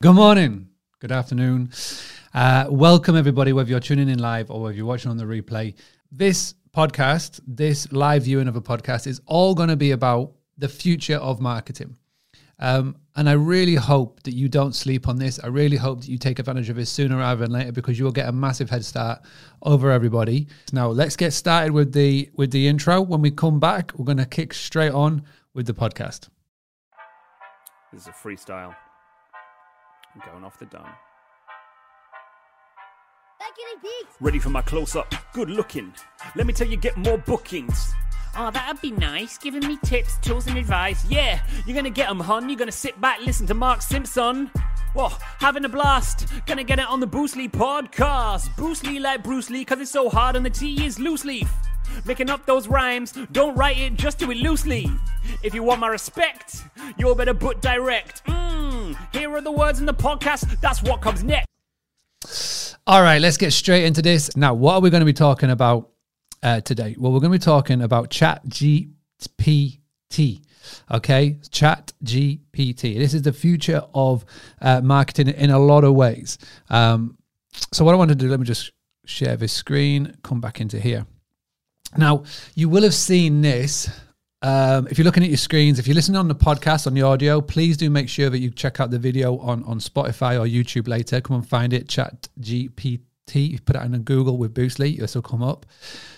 Good morning, good afternoon. Uh, welcome, everybody, whether you're tuning in live or whether you're watching on the replay. This podcast, this live viewing of a podcast, is all going to be about the future of marketing. Um, and I really hope that you don't sleep on this. I really hope that you take advantage of this sooner rather than later because you will get a massive head start over everybody. Now, let's get started with the with the intro. When we come back, we're going to kick straight on with the podcast. This is a freestyle. I'm going off the dome. Ready for my close up. Good looking. Let me tell you, get more bookings. Oh, that'd be nice. Giving me tips, tools, and advice. Yeah, you're gonna get them, hon. You're gonna sit back, listen to Mark Simpson. Whoa, having a blast. Gonna get it on the Boostly podcast. Boostly like Bruce Lee, cause it's so hard and the T is loose leaf. Making up those rhymes, don't write it, just do it loosely. If you want my respect, you better put direct. Mmm, here are the words in the podcast, that's what comes next. All right, let's get straight into this. Now, what are we going to be talking about uh, today? Well, we're going to be talking about Chat GPT. Okay, Chat GPT. This is the future of uh, marketing in a lot of ways. Um, so, what I want to do, let me just share this screen, come back into here. Now, you will have seen this. Um, if you're looking at your screens, if you're listening on the podcast on the audio, please do make sure that you check out the video on, on Spotify or YouTube later. Come and find it, Chat GPT. You put it in Google with Boostly, this will come up.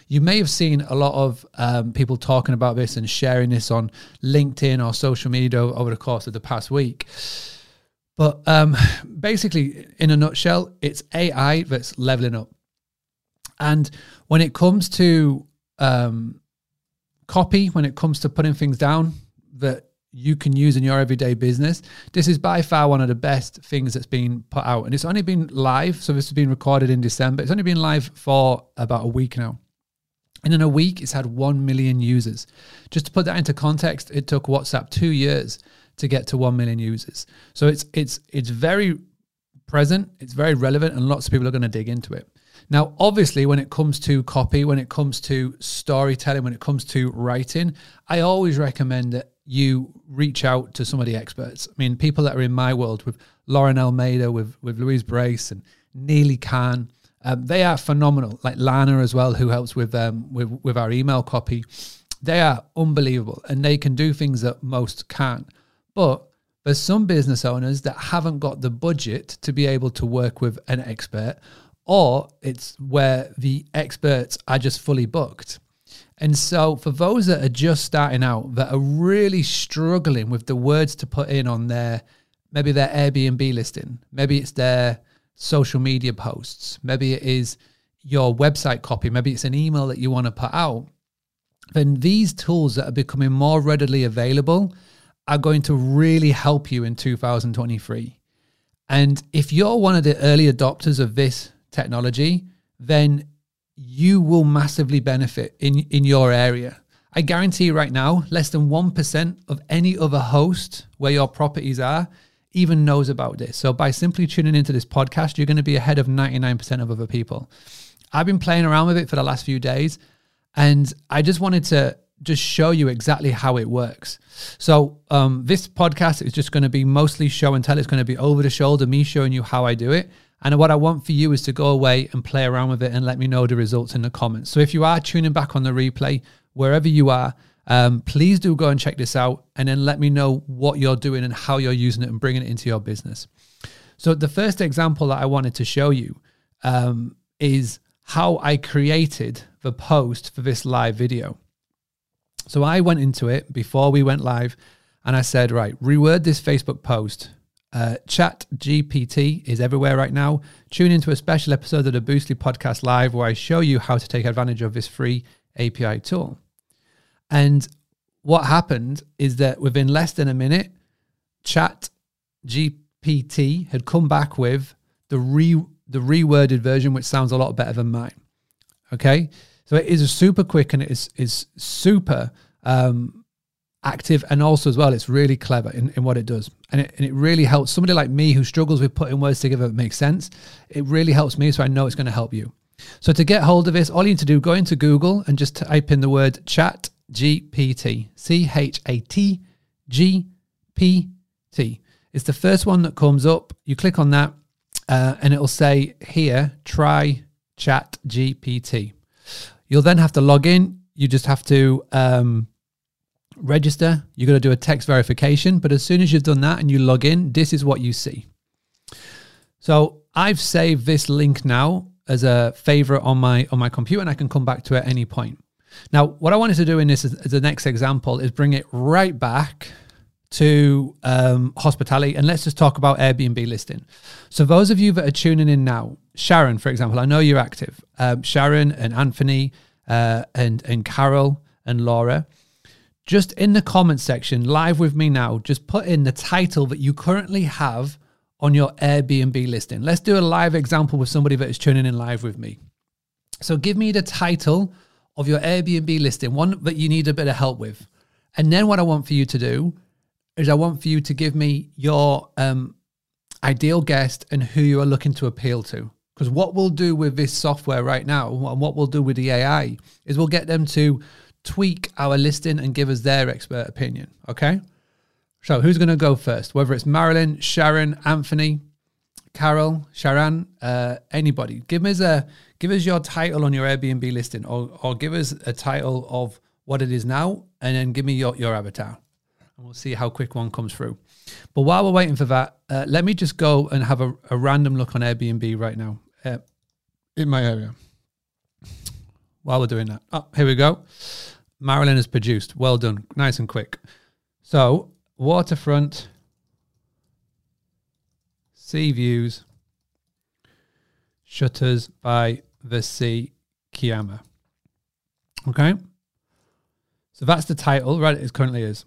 You may have seen a lot of um, people talking about this and sharing this on LinkedIn or social media over the course of the past week. But um, basically, in a nutshell, it's AI that's leveling up. And when it comes to um, copy when it comes to putting things down that you can use in your everyday business. This is by far one of the best things that's been put out. And it's only been live. So this has been recorded in December. It's only been live for about a week now. And in a week, it's had 1 million users. Just to put that into context, it took WhatsApp two years to get to 1 million users. So it's, it's, it's very present, it's very relevant, and lots of people are going to dig into it. Now, obviously, when it comes to copy, when it comes to storytelling, when it comes to writing, I always recommend that you reach out to some of the experts. I mean, people that are in my world with Lauren Almeida, with, with Louise Brace and Neely Khan, um, they are phenomenal. Like Lana as well, who helps with, um, with, with our email copy. They are unbelievable and they can do things that most can't. But there's some business owners that haven't got the budget to be able to work with an expert or it's where the experts are just fully booked. And so, for those that are just starting out, that are really struggling with the words to put in on their maybe their Airbnb listing, maybe it's their social media posts, maybe it is your website copy, maybe it's an email that you want to put out, then these tools that are becoming more readily available are going to really help you in 2023. And if you're one of the early adopters of this technology, then you will massively benefit in, in your area. I guarantee you right now, less than 1% of any other host where your properties are even knows about this. So by simply tuning into this podcast, you're going to be ahead of 99% of other people. I've been playing around with it for the last few days and I just wanted to just show you exactly how it works. So um, this podcast is just going to be mostly show and tell. It's going to be over the shoulder, me showing you how I do it. And what I want for you is to go away and play around with it and let me know the results in the comments. So if you are tuning back on the replay, wherever you are, um, please do go and check this out and then let me know what you're doing and how you're using it and bringing it into your business. So the first example that I wanted to show you um, is how I created the post for this live video. So I went into it before we went live and I said, right, reword this Facebook post uh, Chat GPT is everywhere right now. Tune into a special episode of the Boostly Podcast Live where I show you how to take advantage of this free API tool. And what happened is that within less than a minute, Chat GPT had come back with the re the reworded version, which sounds a lot better than mine. Okay, so it is super quick and it is is super um, active and also as well it's really clever in, in what it does and it, and it really helps somebody like me who struggles with putting words together that make sense it really helps me so i know it's going to help you so to get hold of this all you need to do go into google and just type in the word chat gpt c-h-a-t g-p-t It's the first one that comes up. You click on that, uh, and it'll say here, try Chat GPT. You'll then have to log in. You just have to um, register. You're going to do a text verification. But as soon as you've done that and you log in, this is what you see. So I've saved this link now as a favorite on my on my computer, and I can come back to it at any point. Now, what I wanted to do in this as, the next example is bring it right back to um, hospitality, and let's just talk about Airbnb listing. So, those of you that are tuning in now, Sharon, for example, I know you're active. Um, Sharon and Anthony uh, and and Carol and Laura, just in the comment section, live with me now, just put in the title that you currently have on your Airbnb listing. Let's do a live example with somebody that is tuning in live with me. So, give me the title of your Airbnb listing, one that you need a bit of help with. And then what I want for you to do is I want for you to give me your um, ideal guest and who you are looking to appeal to. Because what we'll do with this software right now, and what we'll do with the AI, is we'll get them to tweak our listing and give us their expert opinion. Okay. So who's going to go first? Whether it's Marilyn, Sharon, Anthony, Carol, Sharon, uh, anybody, give us a give us your title on your Airbnb listing, or or give us a title of what it is now, and then give me your your avatar, and we'll see how quick one comes through. But while we're waiting for that, uh, let me just go and have a, a random look on Airbnb right now uh, in my area. While we're doing that, oh, here we go. Marilyn has produced. Well done, nice and quick. So waterfront sea views, shutters by the sea, Kiama. Okay, so that's the title, right? It currently is.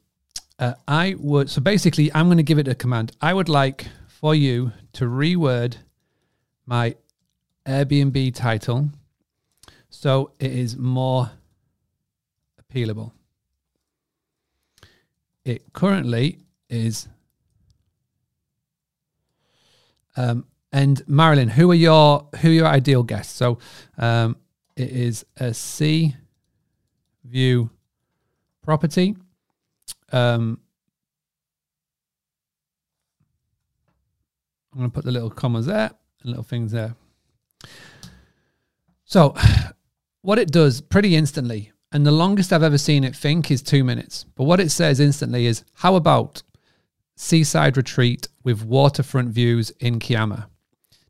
Uh, I would so basically, I'm going to give it a command. I would like for you to reword my Airbnb title so it is more appealable. It currently is um, and Marilyn, who are your who are your ideal guests? So um, it is a sea view property. Um, I'm going to put the little commas there and little things there. So, what it does pretty instantly, and the longest I've ever seen it think is two minutes. But what it says instantly is, how about seaside retreat with waterfront views in Kiama.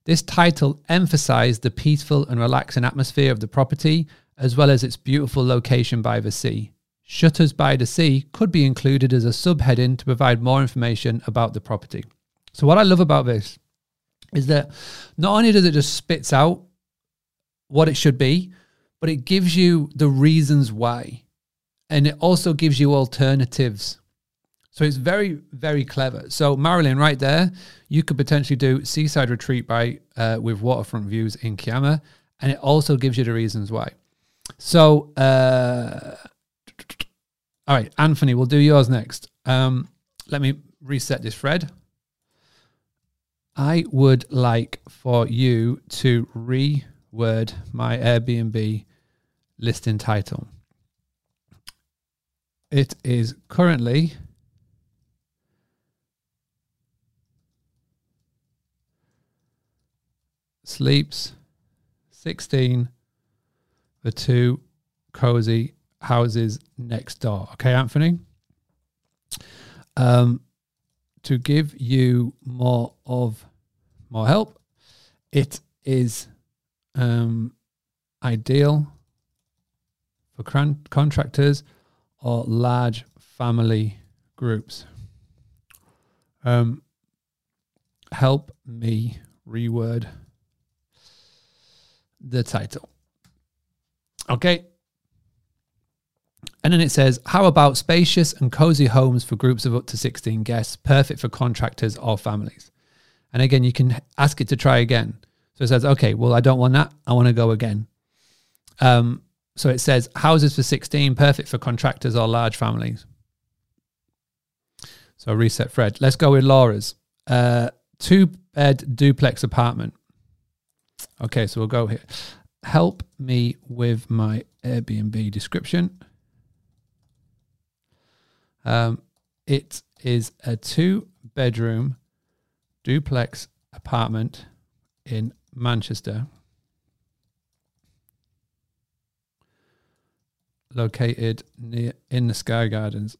This title emphasized the peaceful and relaxing atmosphere of the property, as well as its beautiful location by the sea. Shutters by the Sea could be included as a subheading to provide more information about the property. So, what I love about this is that not only does it just spits out what it should be, but it gives you the reasons why. And it also gives you alternatives so it's very, very clever. So Marilyn, right there, you could potentially do seaside retreat by uh, with waterfront views in Kiama, and it also gives you the reasons why. So, uh, all right, Anthony, we'll do yours next. Um, let me reset this thread. I would like for you to reword my Airbnb listing title. It is currently sleeps 16 the two cozy houses next door. Okay, Anthony? Um, to give you more of more help, it is um, ideal for contractors or large family groups. Um, help me reword the title. Okay. And then it says, How about spacious and cozy homes for groups of up to 16 guests, perfect for contractors or families? And again, you can ask it to try again. So it says, Okay, well, I don't want that. I want to go again. Um, so it says, Houses for 16, perfect for contractors or large families. So reset Fred. Let's go with Laura's. Uh, two bed duplex apartment. Okay, so we'll go here. Help me with my Airbnb description. Um, it is a two bedroom duplex apartment in Manchester, located near in the Sky Gardens.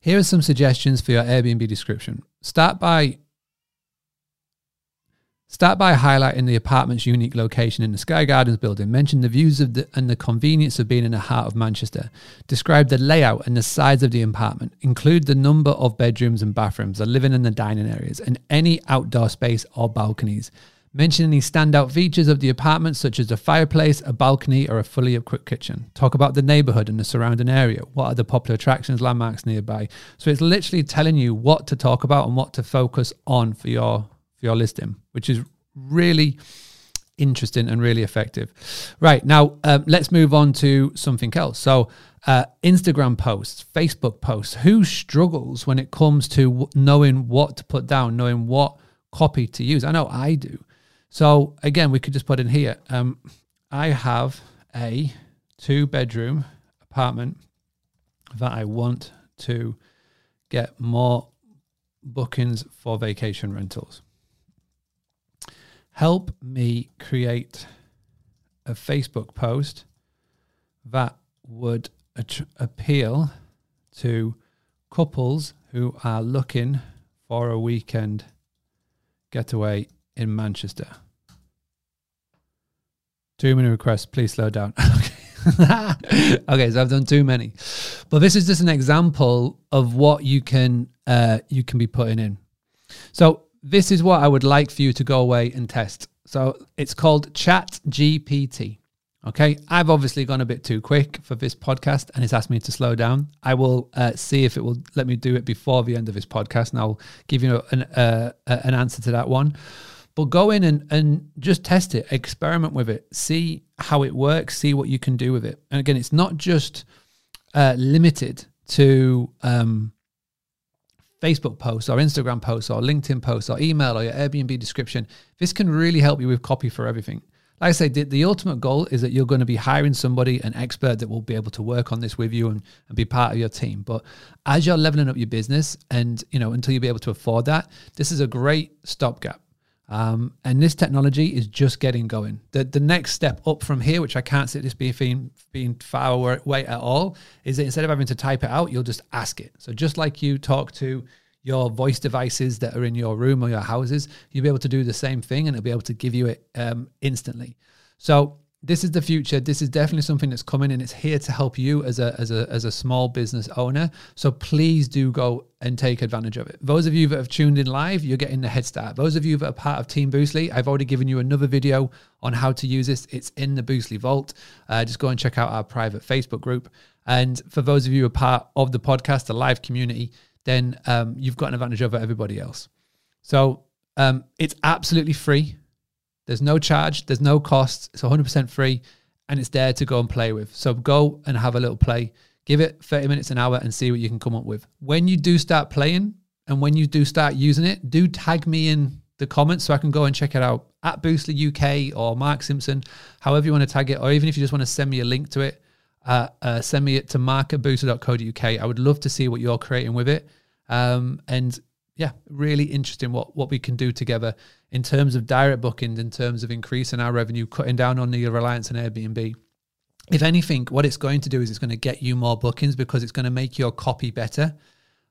Here are some suggestions for your Airbnb description. Start by Start by highlighting the apartment's unique location in the Sky Gardens building. Mention the views of the, and the convenience of being in the heart of Manchester. Describe the layout and the size of the apartment. Include the number of bedrooms and bathrooms, the living and the dining areas, and any outdoor space or balconies. Mention any standout features of the apartment, such as a fireplace, a balcony, or a fully equipped kitchen. Talk about the neighborhood and the surrounding area. What are the popular attractions, landmarks nearby? So it's literally telling you what to talk about and what to focus on for your for your listing, which is really interesting and really effective. Right now, um, let's move on to something else. So, uh, Instagram posts, Facebook posts. Who struggles when it comes to w- knowing what to put down, knowing what copy to use? I know I do. So again, we could just put in here. Um, I have a two bedroom apartment that I want to get more bookings for vacation rentals. Help me create a Facebook post that would appeal to couples who are looking for a weekend getaway in Manchester. Too many requests. Please slow down. okay. okay, so I've done too many, but this is just an example of what you can uh, you can be putting in. So this is what I would like for you to go away and test. So it's called Chat GPT. Okay, I've obviously gone a bit too quick for this podcast and it's asked me to slow down. I will uh, see if it will let me do it before the end of this podcast and I'll give you an, uh, an answer to that one. But go in and, and just test it, experiment with it, see how it works, see what you can do with it. And again, it's not just uh, limited to um, Facebook posts or Instagram posts or LinkedIn posts or email or your Airbnb description. This can really help you with copy for everything. Like I say, the, ultimate goal is that you're going to be hiring somebody, an expert that will be able to work on this with you and, and be part of your team. But as you're leveling up your business and, you know, until you'll be able to afford that, this is a great stopgap. Um, and this technology is just getting going. The, the next step up from here, which I can't see this being, being far away at all, is that instead of having to type it out, you'll just ask it. So just like you talk to your voice devices that are in your room or your houses, you'll be able to do the same thing and it'll be able to give you it um, instantly. So this is the future. This is definitely something that's coming and it's here to help you as a, as a, as a small business owner. So please do go and take advantage of it. Those of you that have tuned in live, you're getting the head start. Those of you that are part of Team Boostly, I've already given you another video on how to use this. It's in the Boostly Vault. Uh, just go and check out our private Facebook group. And for those of you who are part of the podcast, the live community, then um, you've got an advantage over everybody else. So um, it's absolutely free. There's no charge, there's no cost. It's 100% free and it's there to go and play with. So go and have a little play. Give it 30 minutes an hour and see what you can come up with. When you do start playing and when you do start using it, do tag me in the comments so I can go and check it out at Boostly UK or Mark Simpson, however you want to tag it, or even if you just want to send me a link to it, uh, uh, send me it to mark. I would love to see what you're creating with it. Um, and yeah, really interesting what, what we can do together in terms of direct bookings, in terms of increasing our revenue, cutting down on the reliance on Airbnb. If anything, what it's going to do is it's going to get you more bookings because it's going to make your copy better.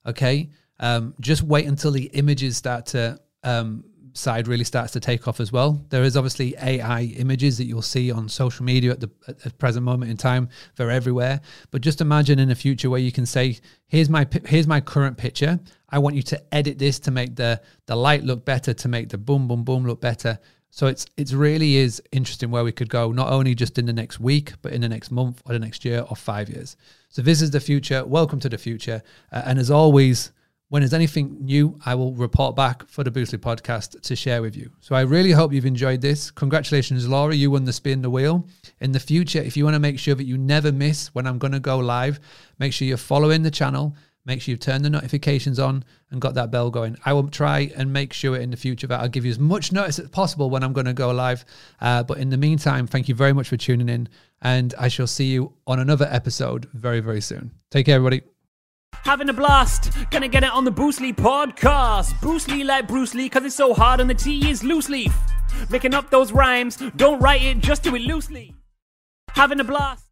Okay. Um, just wait until the images start to um, side really starts to take off as well. There is obviously AI images that you'll see on social media at the, at the present moment in time. They're everywhere. But just imagine in the future where you can say, "Here's my here's my current picture. I want you to edit this to make the the light look better, to make the boom boom boom look better." So it's it's really is interesting where we could go, not only just in the next week, but in the next month or the next year or five years. So this is the future. Welcome to the future. Uh, and as always, when there's anything new, I will report back for the Boostly podcast to share with you. So I really hope you've enjoyed this. Congratulations, Laura. You won the spin the wheel. In the future, if you want to make sure that you never miss when I'm going to go live, make sure you're following the channel. Make sure you've turned the notifications on and got that bell going. I will try and make sure in the future that I'll give you as much notice as possible when I'm going to go live. Uh, but in the meantime, thank you very much for tuning in. And I shall see you on another episode very, very soon. Take care, everybody. Having a blast. Gonna get it on the Boostly podcast. Boostly like Bruce Lee, cause it's so hard and the T is loose leaf. Making up those rhymes, don't write it, just do it loosely. Having a blast.